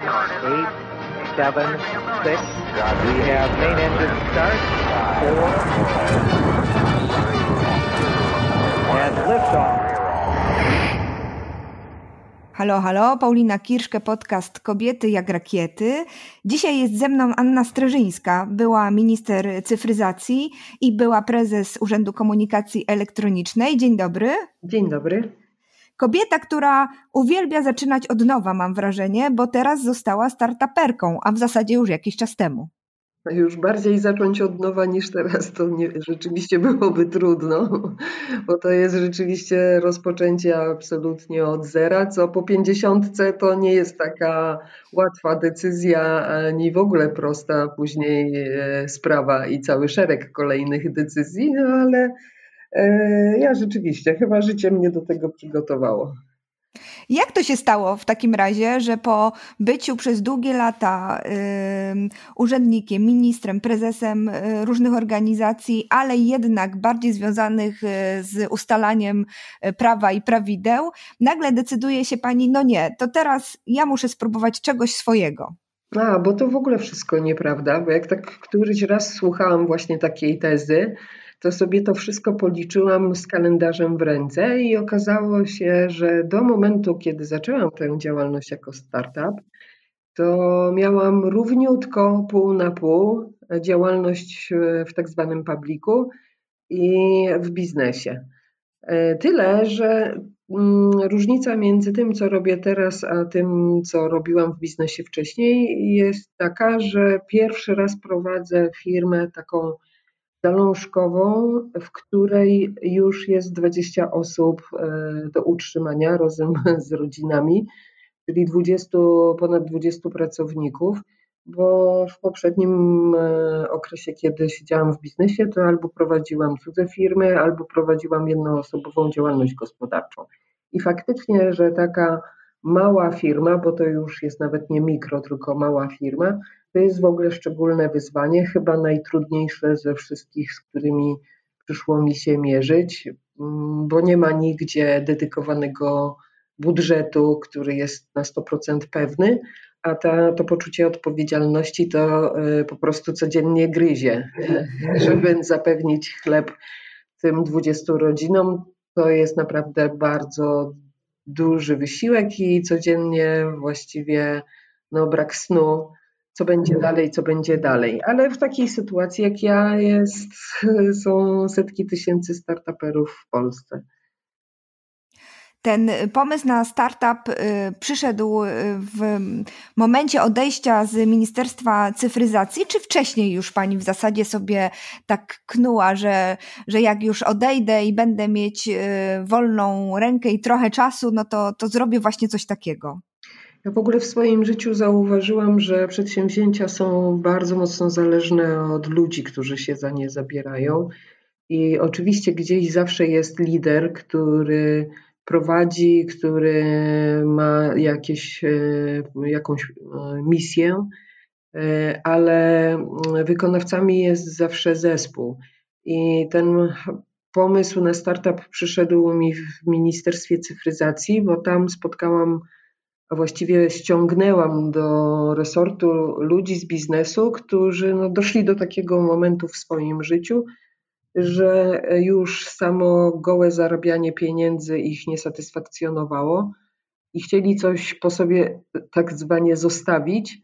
Eight, seven, six. We have main engine start. Four. And liftoff. Halo, halo, Paulina Kirszke, podcast Kobiety jak rakiety. Dzisiaj jest ze mną Anna Streżyńska, była minister cyfryzacji i była prezes Urzędu Komunikacji Elektronicznej. Dzień dobry. Dzień dobry. Kobieta, która uwielbia zaczynać od nowa, mam wrażenie, bo teraz została startuperką, a w zasadzie już jakiś czas temu. Już bardziej zacząć od nowa niż teraz, to nie, rzeczywiście byłoby trudno, bo to jest rzeczywiście rozpoczęcie absolutnie od zera, co po pięćdziesiątce to nie jest taka łatwa decyzja, ani w ogóle prosta później e, sprawa i cały szereg kolejnych decyzji, no ale ja rzeczywiście, chyba życie mnie do tego przygotowało. Jak to się stało w takim razie, że po byciu przez długie lata y, urzędnikiem, ministrem, prezesem y, różnych organizacji, ale jednak bardziej związanych y, z ustalaniem y, prawa i prawideł, nagle decyduje się pani, no nie, to teraz ja muszę spróbować czegoś swojego. A, bo to w ogóle wszystko nieprawda, bo jak tak któryś raz słuchałam właśnie takiej tezy, to sobie to wszystko policzyłam z kalendarzem w ręce i okazało się, że do momentu, kiedy zaczęłam tę działalność jako startup, to miałam równiutko pół na pół działalność w tak zwanym publiku i w biznesie. E, tyle, że mm, różnica między tym, co robię teraz, a tym, co robiłam w biznesie wcześniej, jest taka, że pierwszy raz prowadzę firmę taką zalążkową, w której już jest 20 osób e, do utrzymania razem z rodzinami, czyli 20, ponad 20 pracowników, bo w poprzednim e, okresie, kiedy siedziałam w biznesie, to albo prowadziłam cudze firmy, albo prowadziłam jednoosobową działalność gospodarczą. I faktycznie, że taka mała firma, bo to już jest nawet nie mikro, tylko mała firma, to jest w ogóle szczególne wyzwanie, chyba najtrudniejsze ze wszystkich, z którymi przyszło mi się mierzyć, mm, bo nie ma nigdzie dedykowanego budżetu, który jest na 100% pewny, a ta, to poczucie odpowiedzialności to y, po prostu codziennie gryzie, żeby zapewnić chleb tym 20 rodzinom. To jest naprawdę bardzo duży wysiłek i codziennie właściwie no, brak snu co będzie dalej, co będzie dalej. Ale w takiej sytuacji jak ja jest, są setki tysięcy startuperów w Polsce. Ten pomysł na startup y, przyszedł y, w momencie odejścia z Ministerstwa Cyfryzacji, czy wcześniej już pani w zasadzie sobie tak knuła, że, że jak już odejdę i będę mieć y, wolną rękę i trochę czasu, no to, to zrobię właśnie coś takiego? Ja w ogóle w swoim życiu zauważyłam, że przedsięwzięcia są bardzo mocno zależne od ludzi, którzy się za nie zabierają. I oczywiście gdzieś zawsze jest lider, który prowadzi, który ma jakieś, e, jakąś e, misję, e, ale wykonawcami jest zawsze zespół. I ten pomysł na startup przyszedł mi w Ministerstwie Cyfryzacji, bo tam spotkałam a właściwie ściągnęłam do resortu ludzi z biznesu, którzy no, doszli do takiego momentu w swoim życiu, że już samo gołe zarabianie pieniędzy ich nie satysfakcjonowało i chcieli coś po sobie tak zwanie zostawić,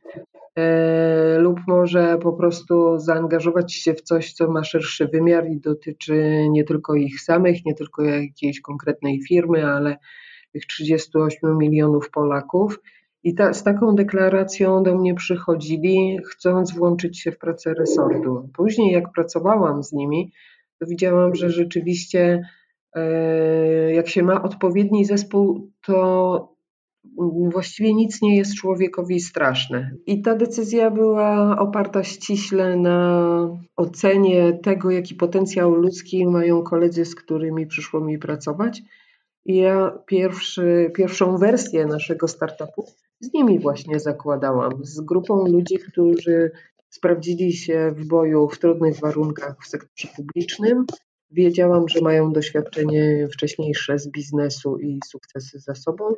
e, lub może po prostu zaangażować się w coś, co ma szerszy wymiar i dotyczy nie tylko ich samych, nie tylko jakiejś konkretnej firmy, ale tych 38 milionów Polaków. I ta, z taką deklaracją do mnie przychodzili, chcąc włączyć się w pracę resortu. Później, jak pracowałam z nimi, to widziałam, że rzeczywiście, e, jak się ma odpowiedni zespół, to właściwie nic nie jest człowiekowi straszne. I ta decyzja była oparta ściśle na ocenie tego, jaki potencjał ludzki mają koledzy, z którymi przyszło mi pracować ja pierwszy, pierwszą wersję naszego startupu z nimi właśnie zakładałam, z grupą ludzi, którzy sprawdzili się w boju w trudnych warunkach w sektorze publicznym. Wiedziałam, że mają doświadczenie wcześniejsze z biznesu i sukcesy za sobą.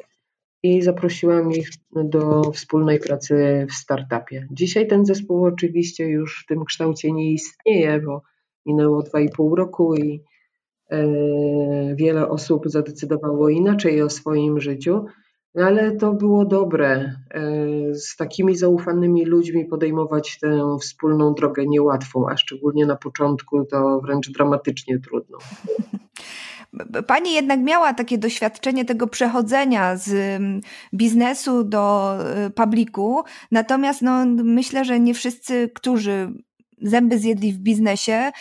i zaprosiłam ich do wspólnej pracy w startupie. Dzisiaj ten zespół oczywiście już w tym kształcie nie istnieje, bo minęło 2,5 roku i wiele osób zadecydowało inaczej o swoim życiu, ale to było dobre. E, z takimi zaufanymi ludźmi podejmować tę wspólną drogę niełatwą, a szczególnie na początku to wręcz dramatycznie trudno. Pani jednak miała takie doświadczenie tego przechodzenia z mm, biznesu do y, publiku, natomiast no, myślę, że nie wszyscy, którzy zęby zjedli w biznesie,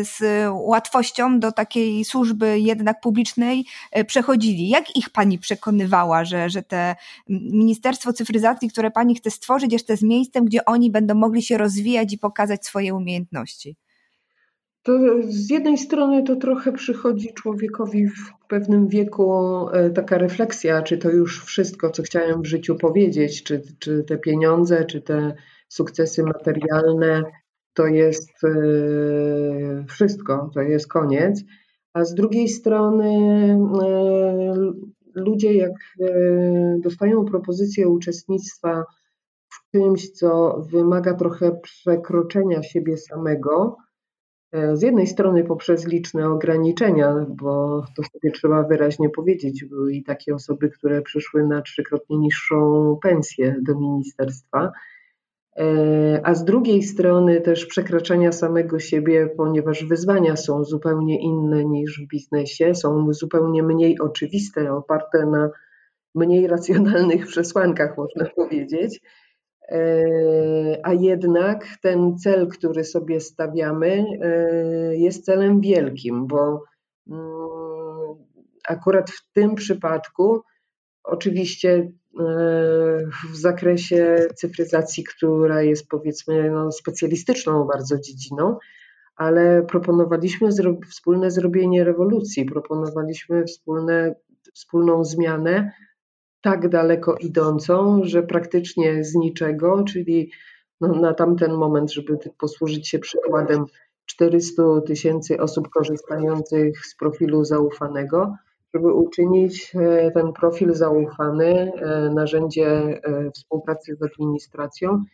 y, z łatwością do takiej służby jednak publicznej y, przechodzili. Jak ich pani przekonywała, że, że te Ministerstwo Cyfryzacji, które pani chce stworzyć, jeszcze jest miejscem, gdzie oni będą mogli się rozwijać i pokazać swoje umiejętności? To z jednej strony to trochę przychodzi człowiekowi w pewnym wieku e, taka refleksja, czy to już wszystko, co chciałem w życiu powiedzieć, czy, czy te pieniądze, czy te sukcesy materialne, to jest e, wszystko, to jest koniec. A z drugiej strony e, ludzie, jak dostają propozycję uczestnictwa w czymś, co wymaga trochę przekroczenia siebie samego, E, z jednej strony poprzez liczne ograniczenia, bo to sobie trzeba wyraźnie powiedzieć, były i takie osoby, które przyszły na trzykrotnie niższą pensję do ministerstwa, e, a z drugiej strony też przekraczania samego siebie, ponieważ wyzwania są zupełnie inne niż w biznesie, są zupełnie mniej oczywiste, oparte na mniej racjonalnych przesłankach, można powiedzieć. E, a jednak ten cel, który sobie stawiamy, e, jest celem wielkim, bo mm, akurat w tym przypadku, oczywiście e, w zakresie cyfryzacji, która jest powiedzmy no, specjalistyczną bardzo dziedziną, ale proponowaliśmy zro wspólne zrobienie rewolucji, proponowaliśmy wspólne, wspólną zmianę tak daleko idącą, że praktycznie z niczego, czyli no, na tamten moment, żeby posłużyć się przykładem 400 tysięcy osób korzystających z profilu zaufanego, żeby uczynić e, ten profil zaufany, e, narzędzie e, współpracy z administracją,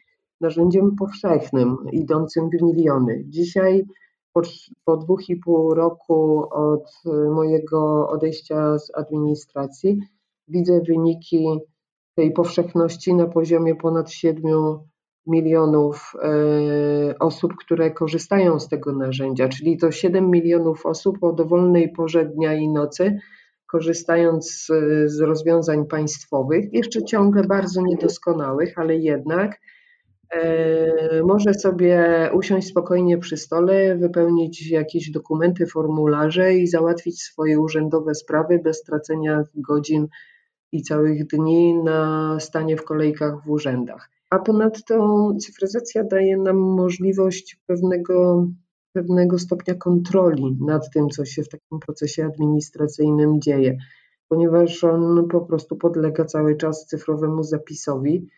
narzędziem powszechnym, idącym w miliony. Dzisiaj, po, po dwóch i pół roku od mojego odejścia z administracji, widzę wyniki tej powszechności na poziomie ponad 7 milionów osób, które korzystają z tego narzędzia, czyli to 7 milionów osób o dowolnej porze dnia i nocy, korzystając z, rozwiązań państwowych, jeszcze ciągle bardzo niedoskonałych, ale jednak e, może sobie usiąść spokojnie przy stole, wypełnić jakieś dokumenty, formularze i załatwić swoje urzędowe sprawy bez tracenia godzin i całych dni na stanie w kolejkach w urzędach. A ponadto cyfryzacja daje nam możliwość pewnego, pewnego stopnia kontroli nad tym, co się w takim procesie administracyjnym dzieje, ponieważ on po prostu podlega cały czas cyfrowemu zapisowi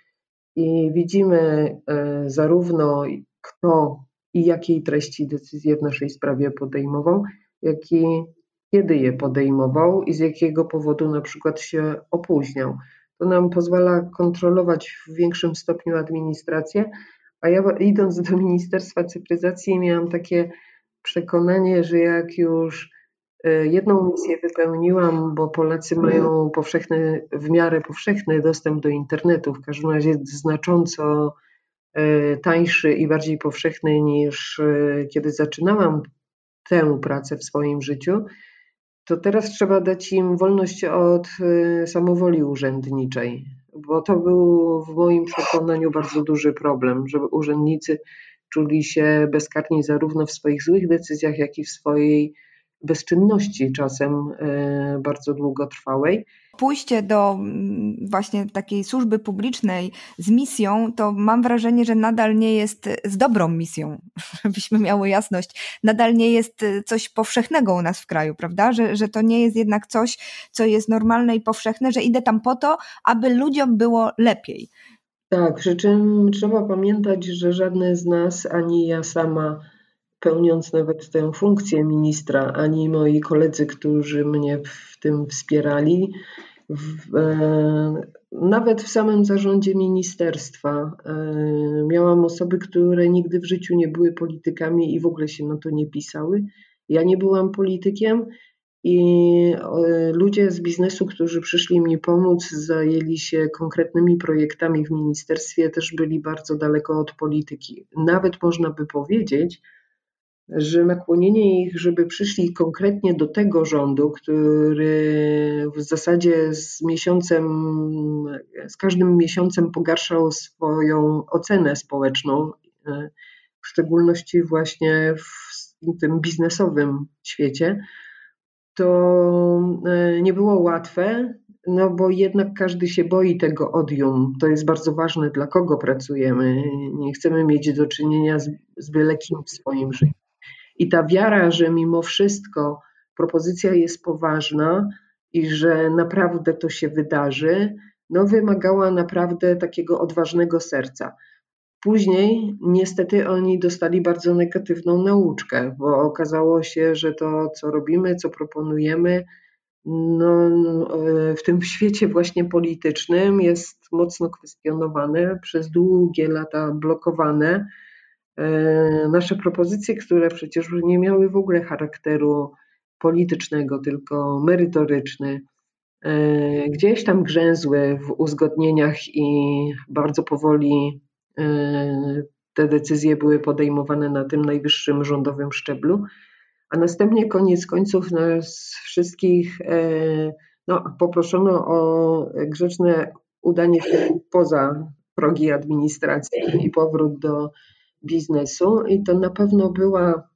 i widzimy e, zarówno kto i jakiej treści decyzje w naszej sprawie podejmował, jak i kiedy je podejmował i z jakiego powodu na przykład się opóźniał. To nam pozwala kontrolować w większym stopniu administrację, a ja idąc do Ministerstwa Cyfryzacji miałam takie przekonanie, że jak już e, jedną misję wypełniłam, bo Polacy mają powszechny, w miarę powszechny dostęp do internetu, w każdym razie znacząco e, tańszy i bardziej powszechny niż e, kiedy zaczynałam tę pracę w swoim życiu, to teraz trzeba dać im wolność od samowoli urzędniczej, bo to był w moim przekonaniu bardzo duży problem, żeby urzędnicy czuli się bezkarni zarówno w swoich złych decyzjach, jak i w swojej bezczynności, czasem y, bardzo długotrwałej pójście do mm, właśnie takiej służby publicznej z misją, to mam wrażenie, że nadal nie jest z dobrą misją, żebyśmy miały jasność. Nadal nie jest coś powszechnego u nas w kraju, prawda? Że, że to nie jest jednak coś, co jest normalne i powszechne, że idę tam po to, aby ludziom było lepiej. Tak, przy czym trzeba pamiętać, że żadne z nas, ani ja sama, pełniąc nawet tę funkcję ministra, ani moi koledzy, którzy mnie w tym wspierali, W, e, nawet w samym zarządzie ministerstwa e, miałam osoby, które nigdy w życiu nie były politykami i w ogóle się na to nie pisały. Ja nie byłam politykiem i ludzie z biznesu, którzy przyszli mi pomóc, zajęli się konkretnymi projektami w ministerstwie, też byli bardzo daleko od polityki. Nawet można by powiedzieć, że nakłonienie ich, żeby przyszli konkretnie do tego rządu, który w zasadzie z miesiącem, z każdym miesiącem pogarszał swoją ocenę społeczną, e, w szczególności właśnie w tym biznesowym świecie, to e, nie było łatwe, no bo jednak każdy się boi tego odium. To jest bardzo ważne, dla kogo pracujemy. Nie chcemy mieć do czynienia z, z byle kim w swoim życiu. I ta wiara, że mimo wszystko propozycja jest poważna i że naprawdę to się wydarzy, no wymagała naprawdę takiego odważnego serca. Później niestety oni dostali bardzo negatywną nauczkę, bo okazało się, że to, co robimy, co proponujemy, no, w tym świecie właśnie politycznym jest mocno kwestionowane, przez długie lata blokowane. E, nasze propozycje, które przecież nie miały w ogóle charakteru politycznego, tylko merytoryczny, e, gdzieś tam grzęzły w uzgodnieniach i bardzo powoli e, te decyzje były podejmowane na tym najwyższym rządowym szczeblu, a następnie koniec końców nas wszystkich no, poproszono o grzeczne udanie się poza progi administracji i powrót do biznesu i to na pewno była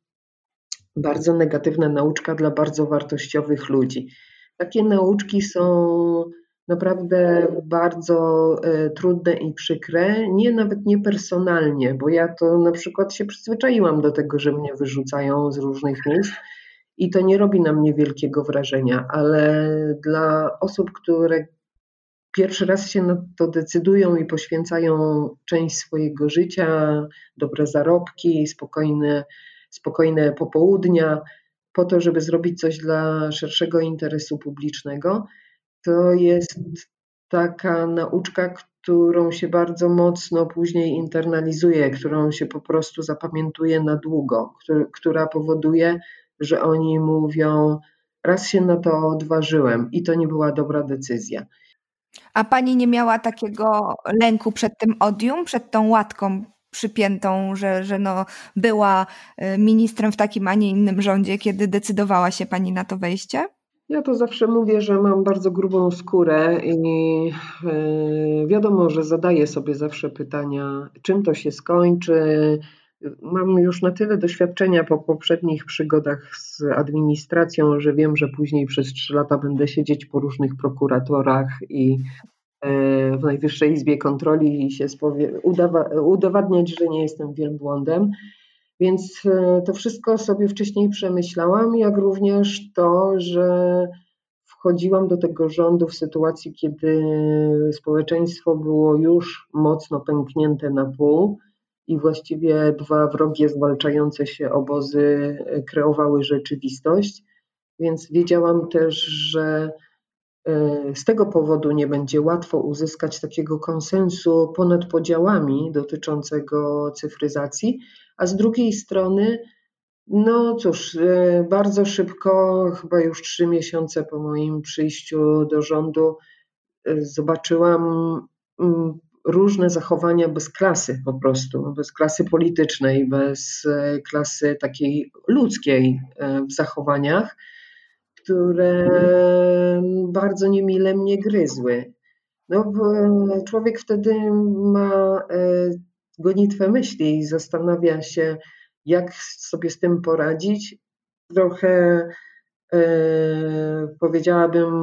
bardzo negatywna nauczka dla bardzo wartościowych ludzi. Takie nauczki są naprawdę bardzo e, trudne i przykre, nie nawet nie personalnie, bo ja to na przykład się przyzwyczaiłam do tego, że mnie wyrzucają z różnych miejsc i to nie robi na mnie wielkiego wrażenia, ale dla osób, które pierwszy raz się na to decydują i poświęcają część swojego życia, dobre zarobki, spokojne, spokojne popołudnia, po to, żeby zrobić coś dla szerszego interesu publicznego, to jest taka nauczka, którą się bardzo mocno później internalizuje, którą się po prostu zapamiętuje na długo, która powoduje, że oni mówią: Raz się na to odważyłem i to nie była dobra decyzja. A pani nie miała takiego lęku przed tym odium, przed tą łatką przypiętą, że, że no była y, ministrem w takim, a nie innym rządzie, kiedy decydowała się pani na to wejście? Ja to zawsze mówię, że mam bardzo grubą skórę i y, wiadomo, że zadaję sobie zawsze pytania, czym to się skończy. Mam już na tyle doświadczenia po poprzednich przygodach z administracją, że wiem, że później przez trzy lata będę siedzieć po różnych prokuratorach i e, w Najwyższej Izbie Kontroli i się udowadniać, że nie jestem wielbłądem. Więc e, to wszystko sobie wcześniej przemyślałam, jak również to, że wchodziłam do tego rządu w sytuacji, kiedy społeczeństwo było już mocno pęknięte na pół i właściwie dwa wrogie zwalczające się obozy kreowały rzeczywistość. Więc wiedziałam też, że e, z tego powodu nie będzie łatwo uzyskać takiego konsensu ponad podziałami dotyczącego cyfryzacji, a z drugiej strony, no cóż, e, bardzo szybko, chyba już trzy miesiące po moim przyjściu do rządu, e, zobaczyłam mm, różne zachowania bez klasy po prostu, bez klasy politycznej, bez e, klasy takiej ludzkiej w zachowaniach, które bardzo niemile mnie gryzły. No, człowiek wtedy ma gonitwę myśli i zastanawia się, jak sobie z tym poradzić. Trochę e, powiedziałabym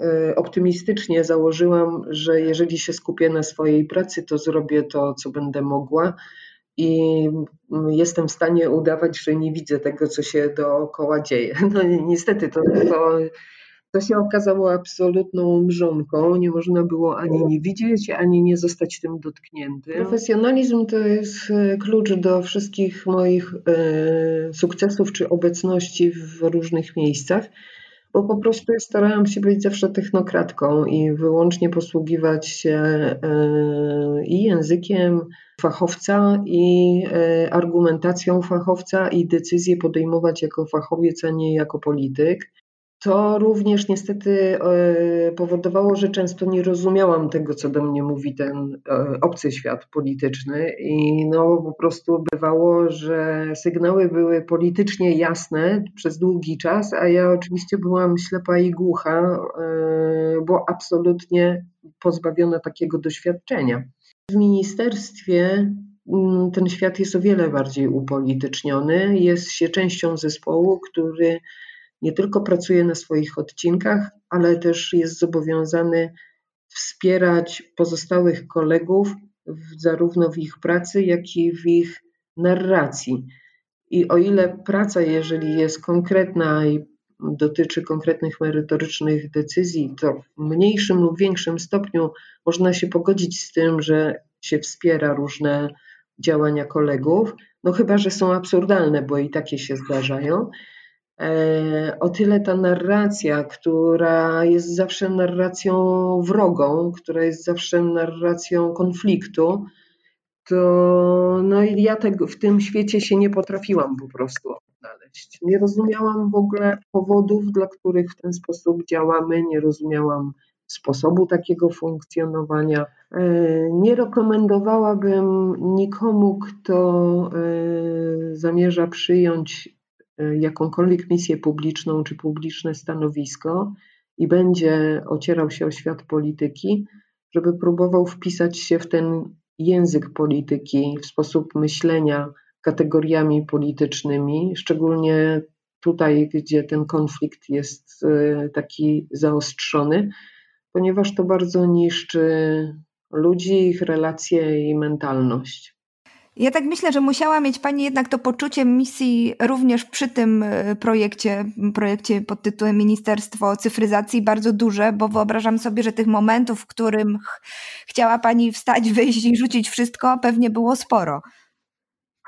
e, optymistycznie założyłam, że jeżeli się skupię na swojej pracy, to zrobię to, co będę mogła i jestem w stanie udawać, że nie widzę tego, co się dookoła dzieje. No niestety to, to to się okazało absolutną mrzonką. Nie można było ani nie widzieć, ani nie zostać tym dotkniętym. Profesjonalizm to jest e, klucz do wszystkich moich e, sukcesów czy obecności w różnych miejscach, bo po prostu starałam się być zawsze technokratką i wyłącznie posługiwać się e, i językiem fachowca, i argumentacją fachowca, i decyzje podejmować jako fachowiec, a nie jako polityk. To również niestety e, powodowało, że często nie rozumiałam tego, co do mnie mówi ten e, obcy świat polityczny i no po prostu bywało, że sygnały były politycznie jasne przez długi czas, a ja oczywiście byłam ślepa i głucha, e, bo absolutnie pozbawiona takiego doświadczenia. W ministerstwie mm, ten świat jest o wiele bardziej upolityczniony, jest się częścią zespołu, który nie tylko pracuje na swoich odcinkach, ale też jest zobowiązany wspierać pozostałych kolegów zarówno w ich pracy, jak i w ich narracji. I o ile praca, jeżeli jest konkretna i dotyczy konkretnych merytorycznych decyzji, to w mniejszym lub większym stopniu można się pogodzić z tym, że się wspiera różne działania kolegów, no chyba, że są absurdalne, bo i takie się zdarzają. E, o tyle ta narracja, która jest zawsze narracją wrogą, która jest zawsze narracją konfliktu, to no ja tego, w tym świecie się nie potrafiłam po prostu odnaleźć. Nie rozumiałam w ogóle powodów, dla których w ten sposób działamy, nie rozumiałam sposobu takiego funkcjonowania. E, nie rekomendowałabym nikomu, kto e, zamierza przyjąć jakąkolwiek misję publiczną czy publiczne stanowisko i będzie ocierał się o świat polityki, żeby próbował wpisać się w ten język polityki, w sposób myślenia kategoriami politycznymi, szczególnie tutaj, gdzie ten konflikt jest y, taki zaostrzony, ponieważ to bardzo niszczy ludzi, ich relacje i mentalność. Ja tak myślę, że musiała mieć Pani jednak to poczucie misji również przy tym e, projekcie, projekcie pod tytułem Ministerstwo Cyfryzacji bardzo duże, bo wyobrażam sobie, że tych momentów, w którym ch chciała Pani wstać, wyjść i rzucić wszystko, pewnie było sporo.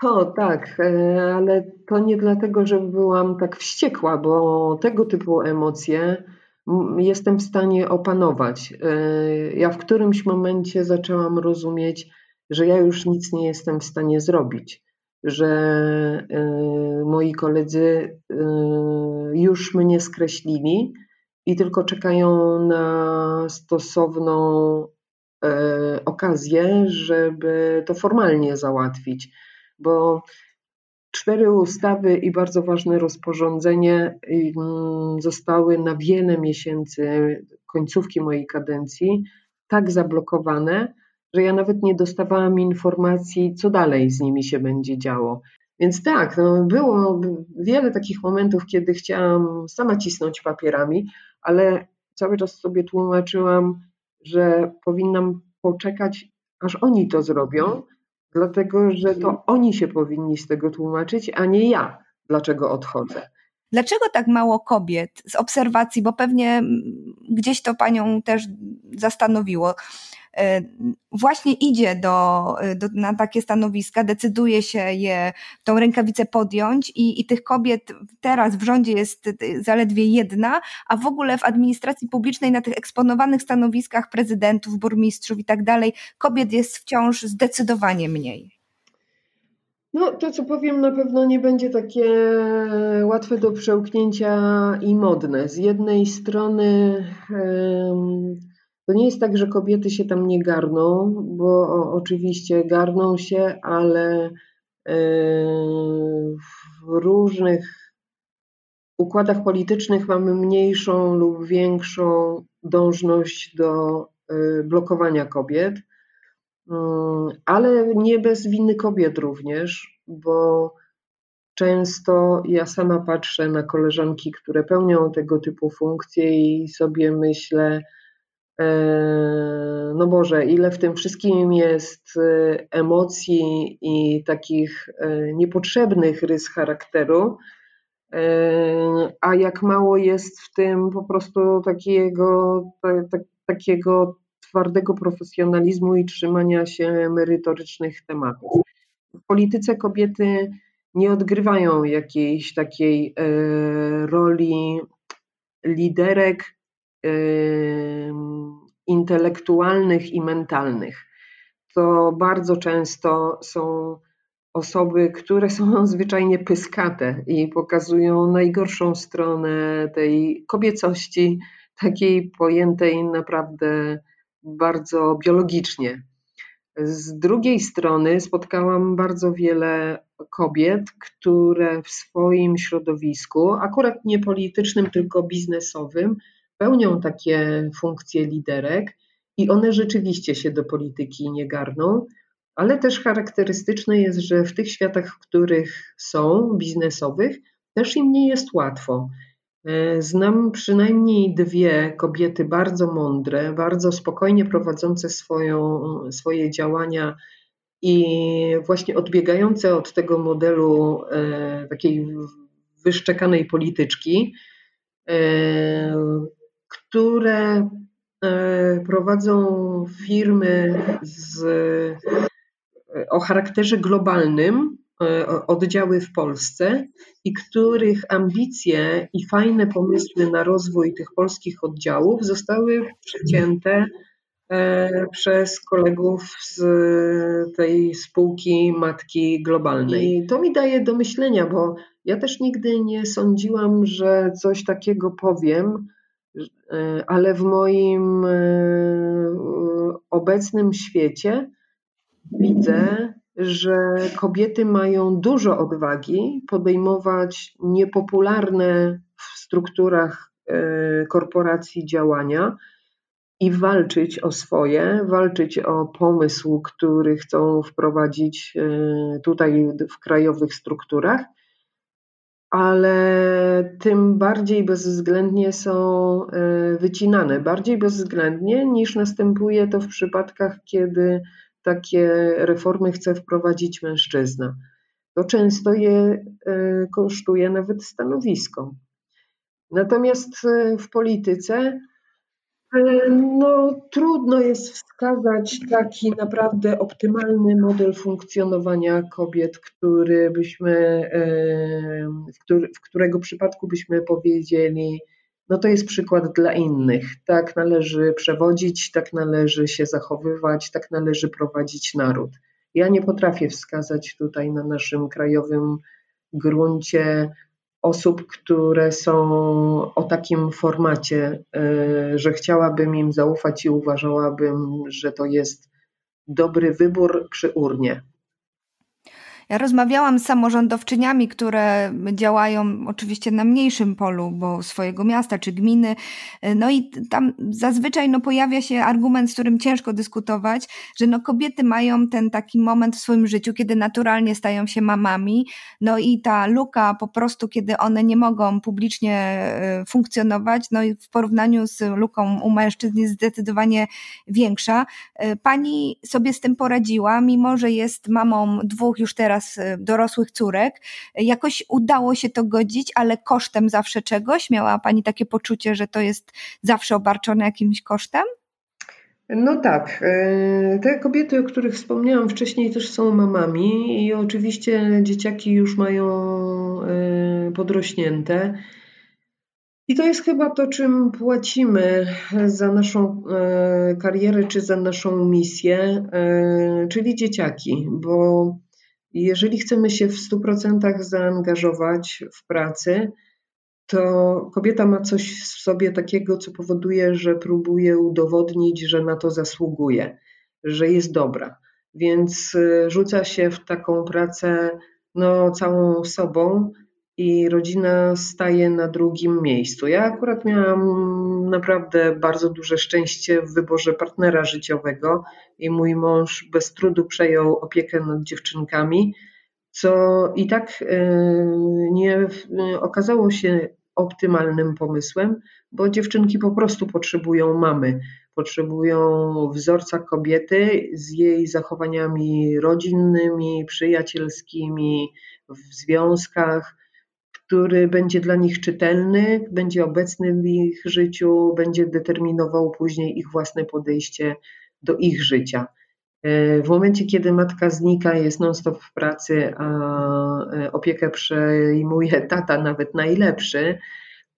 O, tak, e, ale to nie dlatego, że byłam tak wściekła, bo tego typu emocje jestem w stanie opanować. E, ja w którymś momencie zaczęłam rozumieć, że ja już nic nie jestem w stanie zrobić, że y, moi koledzy y, już mnie skreślili i tylko czekają na stosowną y, okazję, żeby to formalnie załatwić, bo cztery ustawy i bardzo ważne rozporządzenie zostały na wiele miesięcy końcówki mojej kadencji tak zablokowane, że ja nawet nie dostawałam informacji, co dalej z nimi się będzie działo. Więc tak, no było wiele takich momentów, kiedy chciałam sama cisnąć papierami, ale cały czas sobie tłumaczyłam, że powinnam poczekać, aż oni to zrobią, dlatego że to oni się powinni z tego tłumaczyć, a nie ja, dlaczego odchodzę. Dlaczego tak mało kobiet z obserwacji, bo pewnie gdzieś to panią też zastanowiło, właśnie idzie do, do, na takie stanowiska, decyduje się je tą rękawicę podjąć i, i tych kobiet teraz w rządzie jest zaledwie jedna, a w ogóle w administracji publicznej na tych eksponowanych stanowiskach prezydentów, burmistrzów i tak dalej kobiet jest wciąż zdecydowanie mniej. No, to co powiem na pewno nie będzie takie łatwe do przełknięcia i modne. Z jednej strony to nie jest tak, że kobiety się tam nie garną, bo oczywiście garną się, ale e, w różnych układach politycznych mamy mniejszą lub większą dążność do e, blokowania kobiet, mm, ale nie bez winy kobiet również, bo często ja sama patrzę na koleżanki, które pełnią tego typu funkcje i sobie myślę, no Boże, ile w tym wszystkim jest e, emocji i takich e, niepotrzebnych rys charakteru, a jak mało jest w tym po prostu takiego, takiego twardego profesjonalizmu i trzymania się merytorycznych tematów. W polityce kobiety nie odgrywają jakiejś takiej roli liderek intelektualnych i mentalnych. To bardzo często są osoby, które są zwyczajnie pyskate i pokazują najgorszą stronę tej kobiecości, takiej pojętej naprawdę bardzo biologicznie. Z drugiej strony spotkałam bardzo wiele kobiet, które w swoim środowisku, akurat nie politycznym, tylko biznesowym, pełnią takie funkcje liderek i one rzeczywiście się do polityki nie garną, ale też charakterystyczne jest, że w tych światach, w których są, biznesowych, też im nie jest łatwo. E, znam przynajmniej dwie kobiety bardzo mądre, bardzo spokojnie prowadzące swoją, swoje działania i właśnie odbiegające od tego modelu e, takiej wyszczekanej polityczki, e, które prowadzą firmy z, o charakterze globalnym, E, oddziały w Polsce i których ambicje i fajne pomysły na rozwój tych polskich oddziałów zostały przecięte e, przez kolegów z tej spółki matki globalnej. I to mi daje do myślenia, bo ja też nigdy nie sądziłam, że coś takiego powiem, e, ale w moim obecnym świecie widzę, że kobiety mają dużo odwagi podejmować niepopularne w strukturach e, korporacji działania i walczyć o swoje, walczyć o pomysł, który chcą wprowadzić e, tutaj w krajowych strukturach, ale tym bardziej bezwzględnie są e, wycinane, bardziej bezwzględnie niż następuje to w przypadkach, kiedy takie reformy chce wprowadzić mężczyzna. To często je e, kosztuje nawet stanowisko. Natomiast e, w polityce no, trudno jest wskazać taki naprawdę optymalny model funkcjonowania kobiet, który byśmy, w, który, w którego przypadku byśmy powiedzieli, no to jest przykład dla innych. Tak należy przewodzić, tak należy się zachowywać, tak należy prowadzić naród. Ja nie potrafię wskazać tutaj na naszym krajowym gruncie osób, które są o takim formacie, e, że chciałabym im zaufać i uważałabym, że to jest dobry wybór przy urnie. Ja rozmawiałam z samorządowczyniami, które działają oczywiście na mniejszym polu, bo swojego miasta czy gminy. No i tam zazwyczaj no, pojawia się argument, z którym ciężko dyskutować, że no, kobiety mają ten taki moment w swoim życiu, kiedy naturalnie stają się mamami. No i ta luka po prostu, kiedy one nie mogą publicznie e, funkcjonować, no i w porównaniu z luką u mężczyzn jest zdecydowanie większa. E, pani sobie z tym poradziła, mimo że jest mamą dwóch już teraz teraz y, dorosłych córek. Jakoś udało się to godzić, ale kosztem zawsze czegoś? Miała Pani takie poczucie, że to jest zawsze obarczone jakimś kosztem? No tak. Y, te kobiety, o których wspomniałam wcześniej, też są mamami i oczywiście dzieciaki już mają y, podrośnięte. I to jest chyba to, czym płacimy za naszą karierę czy za naszą misję, czyli dzieciaki, bo jeżeli chcemy się w 100% zaangażować w pracę, to kobieta ma coś w sobie takiego, co powoduje, że próbuje udowodnić, że na to zasługuje, że jest dobra. Więc y, rzuca się w taką pracę no, całą sobą i rodzina staje na drugim miejscu. Ja akurat miałam naprawdę bardzo duże szczęście w wyborze partnera życiowego i mój mąż bez trudu przejął opiekę nad dziewczynkami, co i tak e, nie okazało się optymalnym pomysłem, bo dziewczynki po prostu potrzebują mamy, potrzebują wzorca kobiety z jej zachowaniami rodzinnymi, przyjacielskimi, w związkach, który będzie dla nich czytelny, będzie obecny w ich życiu, będzie determinował później ich własne podejście do ich życia. E, w momencie, kiedy matka znika, jest non-stop w pracy, a e, opiekę przejmuje tata, nawet najlepszy,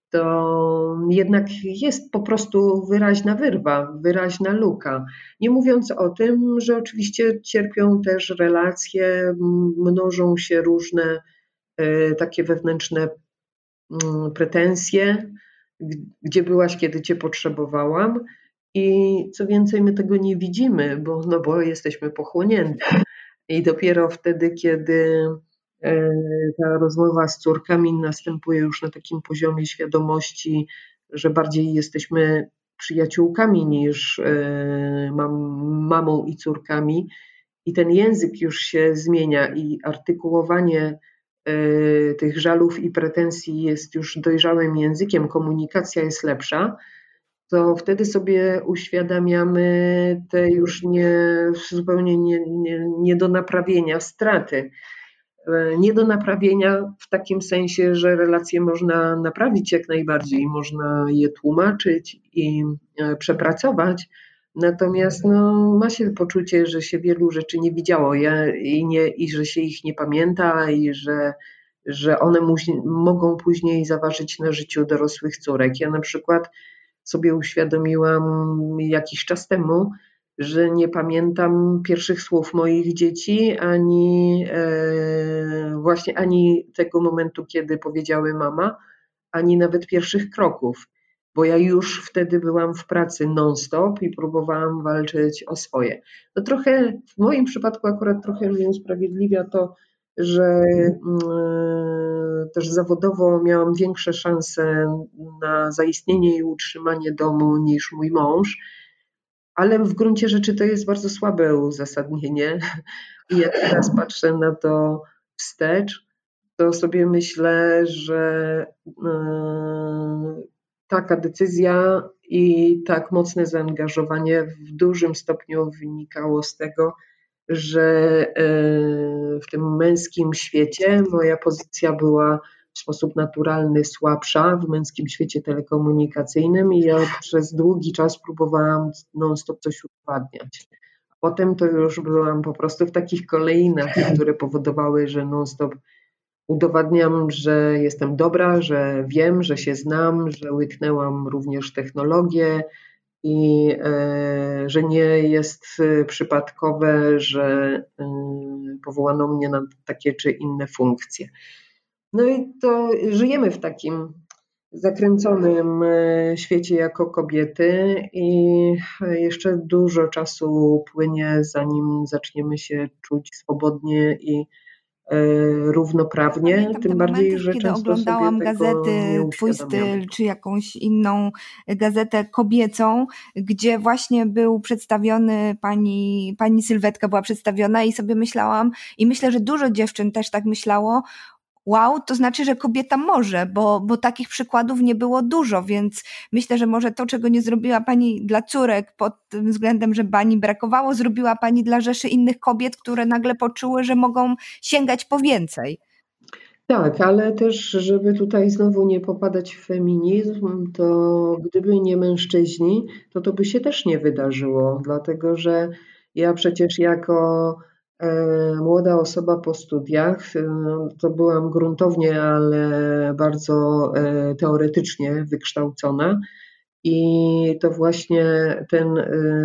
to jednak jest po prostu wyraźna wyrwa, wyraźna luka. Nie mówiąc o tym, że oczywiście cierpią też relacje, mnożą się różne takie wewnętrzne mm, pretensje, gdzie byłaś, kiedy cię potrzebowałam. I co więcej, my tego nie widzimy, bo, no bo jesteśmy pochłonięte. I dopiero wtedy, kiedy E, ta rozmowa z córkami następuje już na takim poziomie świadomości, że bardziej jesteśmy przyjaciółkami niż e, mam, mamą i córkami. I ten język już się zmienia i artykułowanie e, tych żalów i pretensji jest już dojrzałym językiem, komunikacja jest lepsza, to wtedy sobie uświadamiamy te już nie, zupełnie nie, nie, nie do naprawienia straty. E, nie do naprawienia w takim sensie, że relacje można naprawić jak najbardziej, można je tłumaczyć i e, przepracować. Natomiast no, ma się poczucie, że się wielu rzeczy nie widziało i, nie, i że się ich nie pamięta, i że, że one mogą później zaważyć na życiu dorosłych córek. Ja na przykład sobie uświadomiłam jakiś czas temu, że nie pamiętam pierwszych słów moich dzieci, ani e, właśnie ani tego momentu, kiedy powiedziały mama, ani nawet pierwszych kroków, bo ja już wtedy byłam w pracy non-stop i próbowałam walczyć o swoje. No trochę, w moim przypadku akurat trochę mnie usprawiedliwia to, że mm, też zawodowo miałam większe szanse na zaistnienie i utrzymanie domu niż mój mąż ale w gruncie rzeczy to jest bardzo słabe uzasadnienie. I jak teraz patrzę na to wstecz, to sobie myślę, że e, taka decyzja i tak mocne zaangażowanie w dużym stopniu wynikało z tego, że e, w tym męskim świecie moja pozycja była w sposób naturalny słabsza w męskim świecie telekomunikacyjnym i ja przez długi czas próbowałam non-stop coś udowadniać. Potem to już byłam po prostu w takich kolejnach, które powodowały, że non-stop udowadniam, że jestem dobra, że wiem, że się znam, że łyknęłam również technologię i e, że nie jest przypadkowe, że e, powołano mnie na takie czy inne funkcje. No i to żyjemy w takim zakręconym e, świecie jako kobiety i jeszcze dużo czasu płynie, zanim zaczniemy się czuć swobodnie i e, równoprawnie, Pamiętam tym bardziej, momenty, że kiedy często oglądałam gazety Twój styl, czy jakąś inną gazetę kobiecą, gdzie właśnie był przedstawiony pani, pani Sylwetka była przedstawiona i sobie myślałam i myślę, że dużo dziewczyn też tak myślało, wow, to znaczy, że kobieta może, bo, bo takich przykładów nie było dużo, więc myślę, że może to, czego nie zrobiła pani dla córek pod tym względem, że pani brakowało, zrobiła pani dla rzeszy innych kobiet, które nagle poczuły, że mogą sięgać po więcej. Tak, ale też, żeby tutaj znowu nie popadać w feminizm, to gdyby nie mężczyźni, to to by się też nie wydarzyło, dlatego że ja przecież jako młoda osoba po studiach, e, to byłam gruntownie, ale bardzo e, teoretycznie wykształcona. I to właśnie ten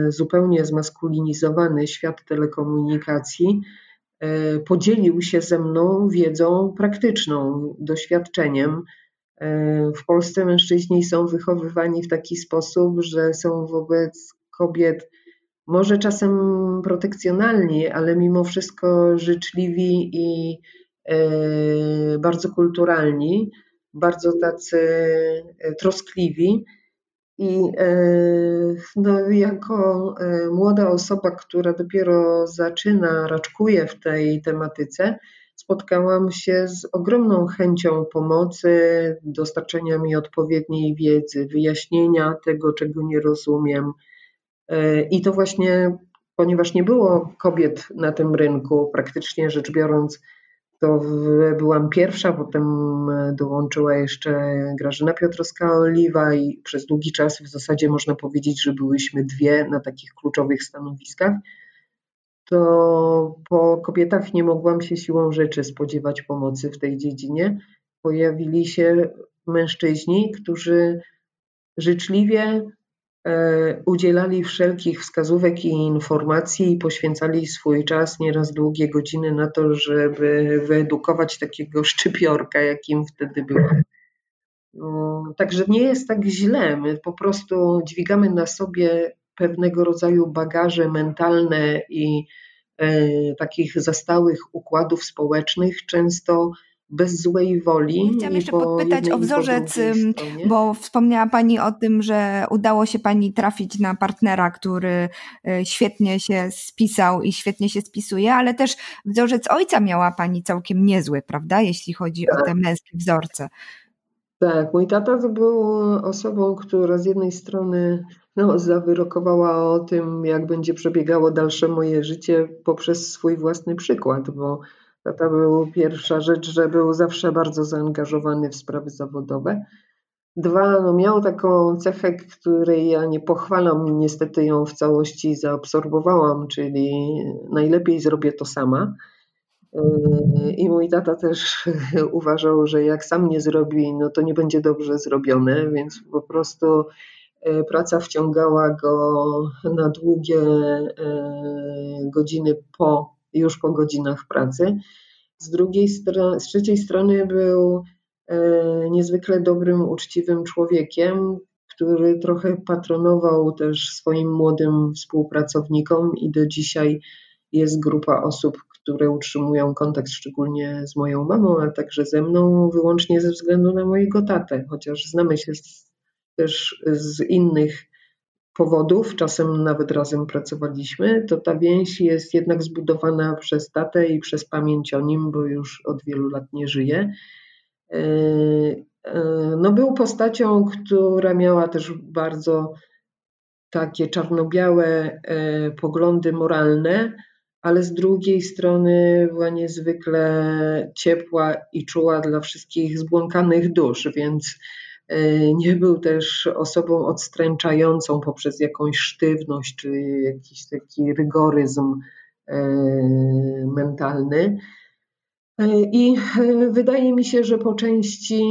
zupełnie zmaskulinizowany świat telekomunikacji podzielił się ze mną wiedzą praktyczną, doświadczeniem. W Polsce mężczyźni są wychowywani w taki sposób, że są wobec kobiet może czasem protekcjonalni, ale mimo wszystko życzliwi i e, bardzo kulturalni, bardzo tacy e, troskliwi. I e, no, jako młoda osoba, która dopiero zaczyna, raczkuje w tej tematyce, spotkałam się z ogromną chęcią pomocy, dostarczenia mi odpowiedniej wiedzy, wyjaśnienia tego, czego nie rozumiem, I to właśnie, ponieważ nie było kobiet na tym rynku, praktycznie rzecz biorąc, to byłam pierwsza, potem dołączyła jeszcze Grażyna Piotrowska-Oliwa i przez długi czas w zasadzie można powiedzieć, że byłyśmy dwie na takich kluczowych stanowiskach. To po kobietach nie mogłam się siłą rzeczy spodziewać pomocy w tej dziedzinie. Pojawili się mężczyźni, którzy życzliwie e, udzielali wszelkich wskazówek i informacji i poświęcali swój czas, nieraz długie godziny na to, żeby wyedukować takiego szczypiorka, jakim wtedy byłem. No, także nie jest tak źle. My po prostu dźwigamy na sobie pewnego rodzaju bagaże mentalne i e, takich zastałych układów społecznych, często bez złej woli. Chciałam jeszcze podpytać o wzorzec, bo wspomniała Pani o tym, że udało się Pani trafić na partnera, który e, świetnie się spisał i świetnie się spisuje, ale też wzorzec ojca miała Pani całkiem niezły, prawda, jeśli chodzi tak. o te męskie wzorce. Tak, mój tata to był osobą, która z jednej strony no, zawyrokowała o tym, jak będzie przebiegało dalsze moje życie poprzez swój własny przykład, bo tata był pierwsza rzecz, że był zawsze bardzo zaangażowany w sprawy zawodowe. Dwa, no miał taką cechę, której ja nie pochwalam, niestety ją w całości zaabsorbowałam, czyli najlepiej zrobię to sama. I mój tata też uważał, że jak sam nie zrobi, no to nie będzie dobrze zrobione, więc po prostu e, praca wciągała go na długie e, godziny po, już po godzinach pracy. Z drugiej strony, z trzeciej strony był e, niezwykle dobrym, uczciwym człowiekiem, który trochę patronował też swoim młodym współpracownikom i do dzisiaj jest grupa osób, które utrzymują kontakt szczególnie z moją mamą, a także ze mną wyłącznie ze względu na mojego tatę, chociaż znamy się z, też z innych powodów, czasem nawet razem pracowaliśmy, to ta więź jest jednak zbudowana przez tatę i przez pamięć o nim, bo już od wielu lat nie żyje. E, e, no był postacią, która miała też bardzo takie czarno-białe e, poglądy moralne, ale z drugiej strony była niezwykle ciepła i czuła dla wszystkich zbłąkanych dusz, więc nie był też osobą odstręczającą poprzez jakąś sztywność czy jakiś taki rygoryzm e, mentalny. E, I wydaje mi się, że po części,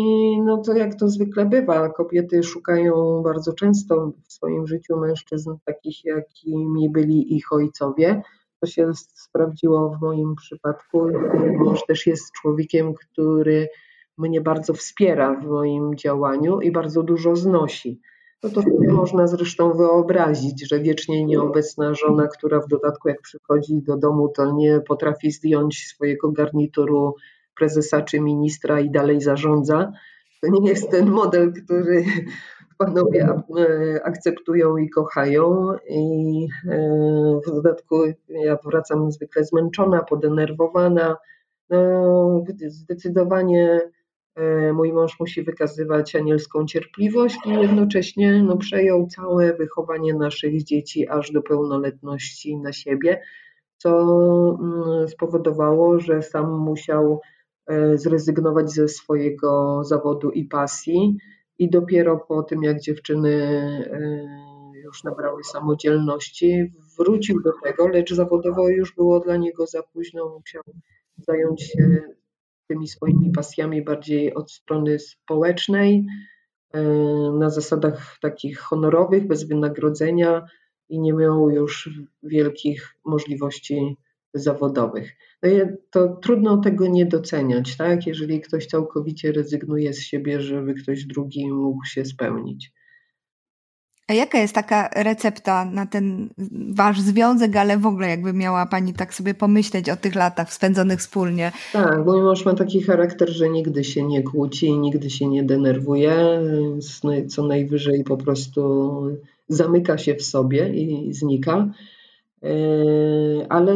no to jak to zwykle bywa, kobiety szukają bardzo często w swoim życiu mężczyzn takich, jakimi byli ich ojcowie. To się sprawdziło w moim przypadku. Mąż też jest człowiekiem, który mnie bardzo wspiera w moim działaniu i bardzo dużo znosi. No to można zresztą wyobrazić, że wiecznie nieobecna żona, która w dodatku jak przychodzi do domu, to nie potrafi zdjąć swojego garnituru prezesa czy ministra i dalej zarządza. To nie jest ten model, który panowie e, akceptują i kochają. I e, w dodatku ja wracam zwykle zmęczona, podenerwowana. No, zdecydowanie mój mąż musi wykazywać anielską cierpliwość i jednocześnie no, przejął całe wychowanie naszych dzieci aż do pełnoletności na siebie, co mm, spowodowało, że sam musiał zrezygnować ze swojego zawodu i pasji i dopiero po tym, jak dziewczyny e, już nabrały samodzielności, wrócił do tego, lecz zawodowo już było dla niego za późno. Musiał zająć się tymi swoimi pasjami bardziej od strony społecznej, e, na zasadach takich honorowych, bez wynagrodzenia i nie miał już wielkich możliwości zawodowych. No to trudno tego nie doceniać, tak? jeżeli ktoś całkowicie rezygnuje z siebie, żeby ktoś drugi mógł się spełnić. A jaka jest taka recepta na ten wasz związek, ale w ogóle jakby miała Pani tak sobie pomyśleć o tych latach spędzonych wspólnie? Tak, mój mąż ma taki charakter, że nigdy się nie kłóci, nigdy się nie denerwuje, co najwyżej po prostu zamyka się w sobie i znika. Yy, ale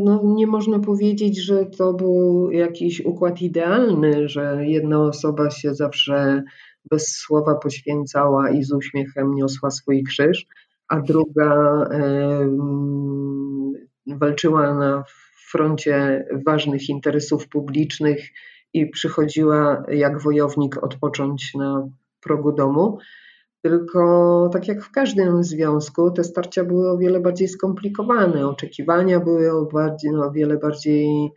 no, nie można powiedzieć, że to był jakiś układ idealny, że jedna osoba się zawsze bez słowa poświęcała i z uśmiechem niosła swój krzyż, a druga walczyła na froncie ważnych interesów publicznych i przychodziła jak wojownik odpocząć na progu domu. Tylko tak jak w każdym związku, te starcia były o wiele bardziej skomplikowane, oczekiwania były o, bardziej, no, o wiele bardziej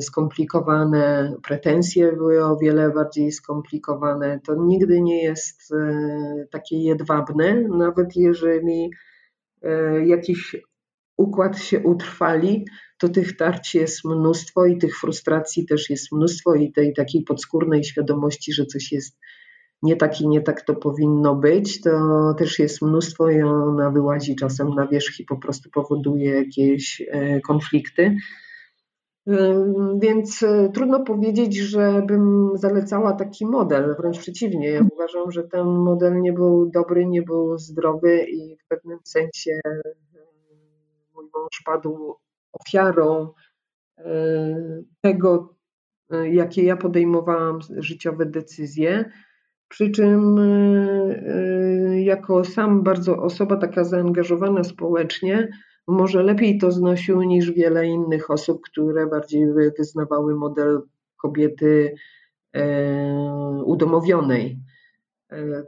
skomplikowane, pretensje były o wiele bardziej skomplikowane. To nigdy nie jest takie jedwabne, nawet jeżeli jakiś układ się utrwali, to tych tarć jest mnóstwo i tych frustracji też jest mnóstwo i tej takiej podskórnej świadomości, że coś jest nie tak i nie tak to powinno być, to też jest mnóstwo i ona wyłazi czasem na wierzch i po prostu powoduje jakieś konflikty. Więc e, trudno powiedzieć, żebym zalecała taki model, wręcz przeciwnie. Ja uważam, że ten model nie był dobry, nie był zdrowy i w pewnym sensie mój mąż padł ofiarą tego, jakie ja podejmowałam życiowe decyzje. Przy czym y, y, jako sam bardzo osoba taka zaangażowana społecznie, może lepiej to znosił niż wiele innych osób, które bardziej wyznawały model kobiety e, udomowionej. E,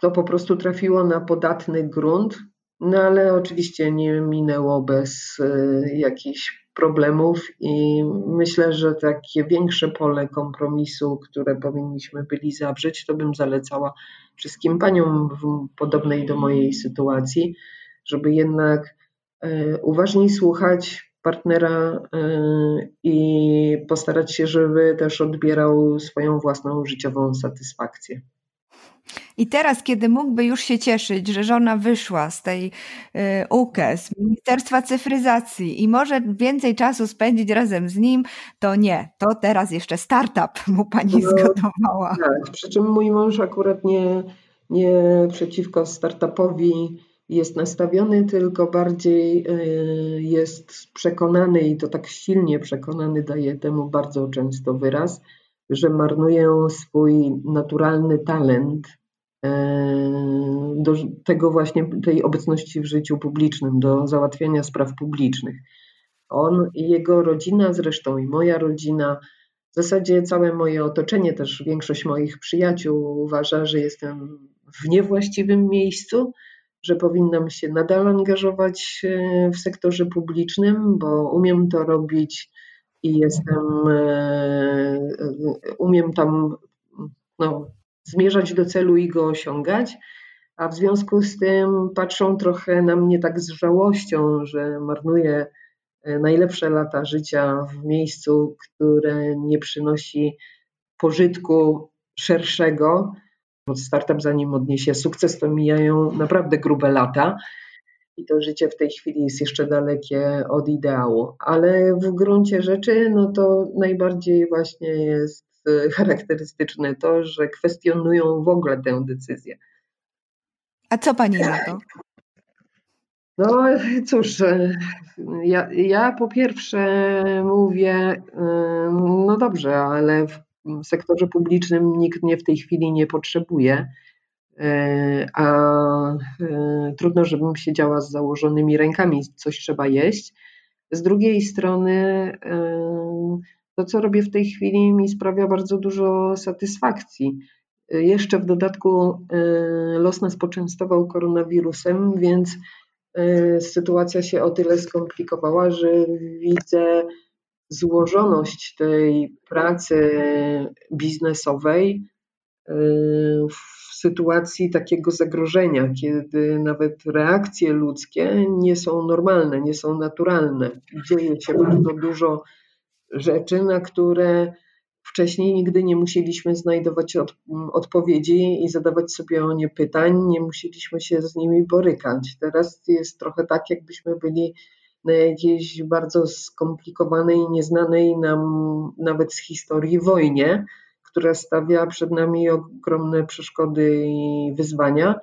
to po prostu trafiło na podatny grunt, no ale oczywiście nie minęło bez e, jakichś problemów i myślę, że takie większe pole kompromisu, które powinniśmy byli zawrzeć, to bym zalecała wszystkim paniom w podobnej do mojej sytuacji, żeby jednak uważniej słuchać partnera e, i postarać się, żeby też odbierał swoją własną życiową satysfakcję. I teraz, kiedy mógłby już się cieszyć, że żona wyszła z tej y, UKE, z Ministerstwa Cyfryzacji i może więcej czasu spędzić razem z nim, to nie. To teraz jeszcze startup mu pani no, zgotowała. Tak, przy czym mój mąż akurat nie, nie przeciwko startupowi jest nastawiony, tylko bardziej y, jest przekonany i to tak silnie przekonany daje temu bardzo często wyraz, że marnuję swój naturalny talent e, do tego właśnie tej obecności w życiu publicznym, do załatwiania spraw publicznych. On i jego rodzina, zresztą i moja rodzina, w zasadzie całe moje otoczenie, też większość moich przyjaciół uważa, że jestem w niewłaściwym miejscu, że powinnam się nadal angażować e, w sektorze publicznym, bo umiem to robić i jestem, e, umiem tam no, zmierzać do celu i go osiągać, a w związku z tym patrzą trochę na mnie tak z żałością, że marnuję e, najlepsze lata życia w miejscu, które nie przynosi pożytku szerszego. Startup zanim odniesie sukces, to mijają naprawdę grube lata i to życie w tej chwili jest jeszcze dalekie od ideału, ale w gruncie rzeczy no to najbardziej właśnie jest e, charakterystyczne to, że kwestionują w ogóle tę decyzję. A co pani na to? No cóż, e, ja, ja po pierwsze mówię, e, no dobrze, ale w sektorze publicznym nikt mnie w tej chwili nie potrzebuje E, a e, trudno, żebym siedziała z założonymi rękami, coś trzeba jeść. Z drugiej strony, e, to co robię w tej chwili mi sprawia bardzo dużo satysfakcji. Jeszcze w dodatku los nas poczęstował koronawirusem, więc sytuacja się o tyle skomplikowała, że widzę złożoność tej pracy biznesowej w sytuacji takiego zagrożenia, kiedy nawet reakcje ludzkie nie są normalne, nie są naturalne. Dzieje się bardzo dużo rzeczy, na które wcześniej nigdy nie musieliśmy znajdować od, odpowiedzi i zadawać sobie o nie pytań, nie musieliśmy się z nimi borykać. Teraz jest trochę tak, jakbyśmy byli jakiejś bardzo skomplikowanej, nieznanej nam nawet z historii wojnie, która stawia przed nami ogromne przeszkody i wyzwania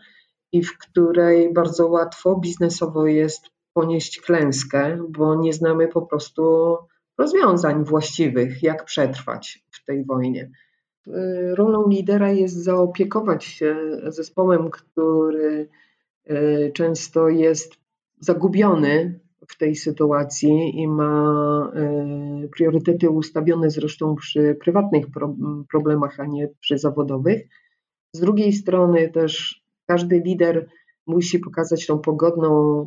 i w której bardzo łatwo biznesowo jest ponieść klęskę, bo nie znamy po prostu rozwiązań właściwych, jak przetrwać w tej wojnie. Rolą lidera jest zaopiekować się zespołem, który e, często jest zagubiony w tej sytuacji i ma e, priorytety ustawione zresztą przy prywatnych problemach, a nie przy zawodowych. Z drugiej strony też każdy lider musi pokazać tą pogodną,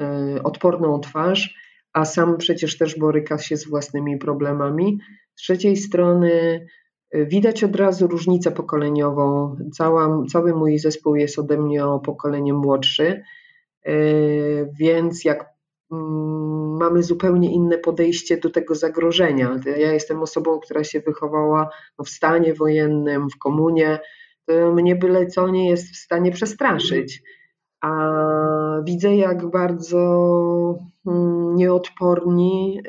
e, odporną twarz, a sam przecież też boryka się z własnymi problemami. Z trzeciej strony y, widać od razu różnicę pokoleniową. Cała, cały mój zespół jest ode mnie o pokolenie młodszy, więc jak mamy zupełnie inne podejście do tego zagrożenia. Ja jestem osobą, która się wychowała w stanie wojennym, w komunie, mnie byle co nie jest w stanie przestraszyć. A widzę, jak bardzo mm, nieodporni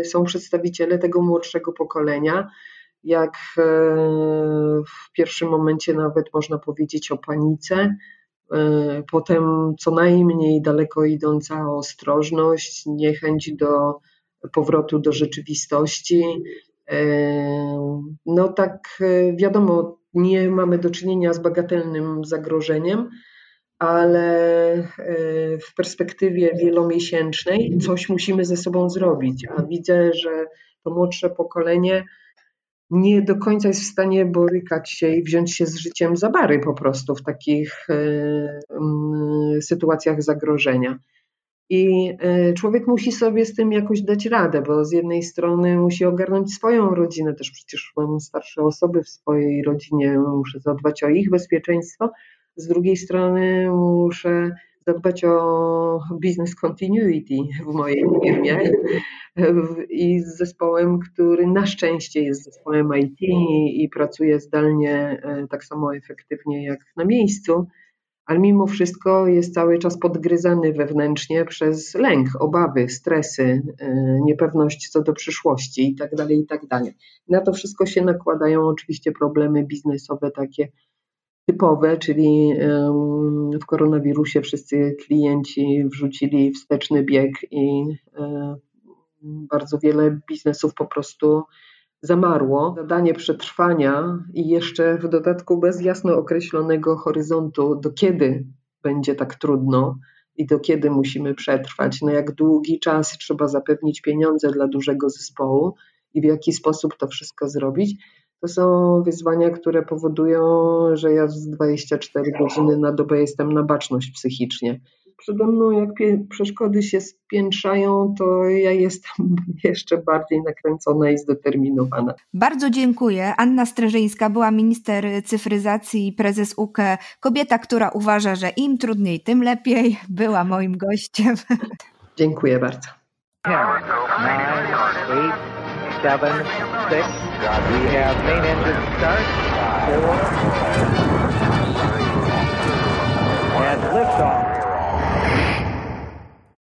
y, są przedstawiciele tego młodszego pokolenia, jak e, w pierwszym momencie nawet można powiedzieć o panice, potem co najmniej daleko idąca ostrożność, niechęć do powrotu do rzeczywistości. E, no tak wiadomo, nie mamy do czynienia z bagatelnym zagrożeniem, ale e, w perspektywie wielomiesięcznej coś musimy ze sobą zrobić. A widzę, że to młodsze pokolenie nie do końca jest w stanie borykać się i wziąć się z życiem za bary po prostu w takich e, sytuacjach zagrożenia. I e, człowiek musi sobie z tym jakoś dać radę, bo z jednej strony musi ogarnąć swoją rodzinę, też przecież mam starsze osoby w swojej rodzinie, muszę zadbać o ich bezpieczeństwo, z drugiej strony muszę zadbać o business continuity w mojej firmie i z zespołem, który na szczęście jest zespołem IT i pracuje zdalnie e, tak samo efektywnie jak na miejscu, ale mimo wszystko jest cały czas podgryzany wewnętrznie przez lęk, obawy, stresy, e, niepewność co do przyszłości itd. Tak itd. Tak na to wszystko się nakładają oczywiście problemy biznesowe takie typowe, czyli w koronawirusie wszyscy klienci wrzucili wsteczny bieg i bardzo wiele biznesów po prostu zamarło. Zadanie przetrwania i jeszcze w dodatku bez jasno określonego horyzontu, do kiedy będzie tak trudno i do kiedy musimy przetrwać, na jak długi czas trzeba zapewnić pieniądze dla dużego zespołu i w jaki sposób to wszystko zrobić to są wyzwania, które powodują, że ja z 24 godziny na dobę jestem na baczność psychicznie. Przede mną, jak przeszkody się spiętrzają, to ja jestem jeszcze bardziej nakręcona i zdeterminowana. Bardzo dziękuję. Anna Streżyńska była minister cyfryzacji i prezes UKE. Kobieta, która uważa, że im trudniej, tym lepiej, była moim gościem. Dziękuję bardzo. 10, 9, 8, seven, six. We have main engine start. Four. And liftoff.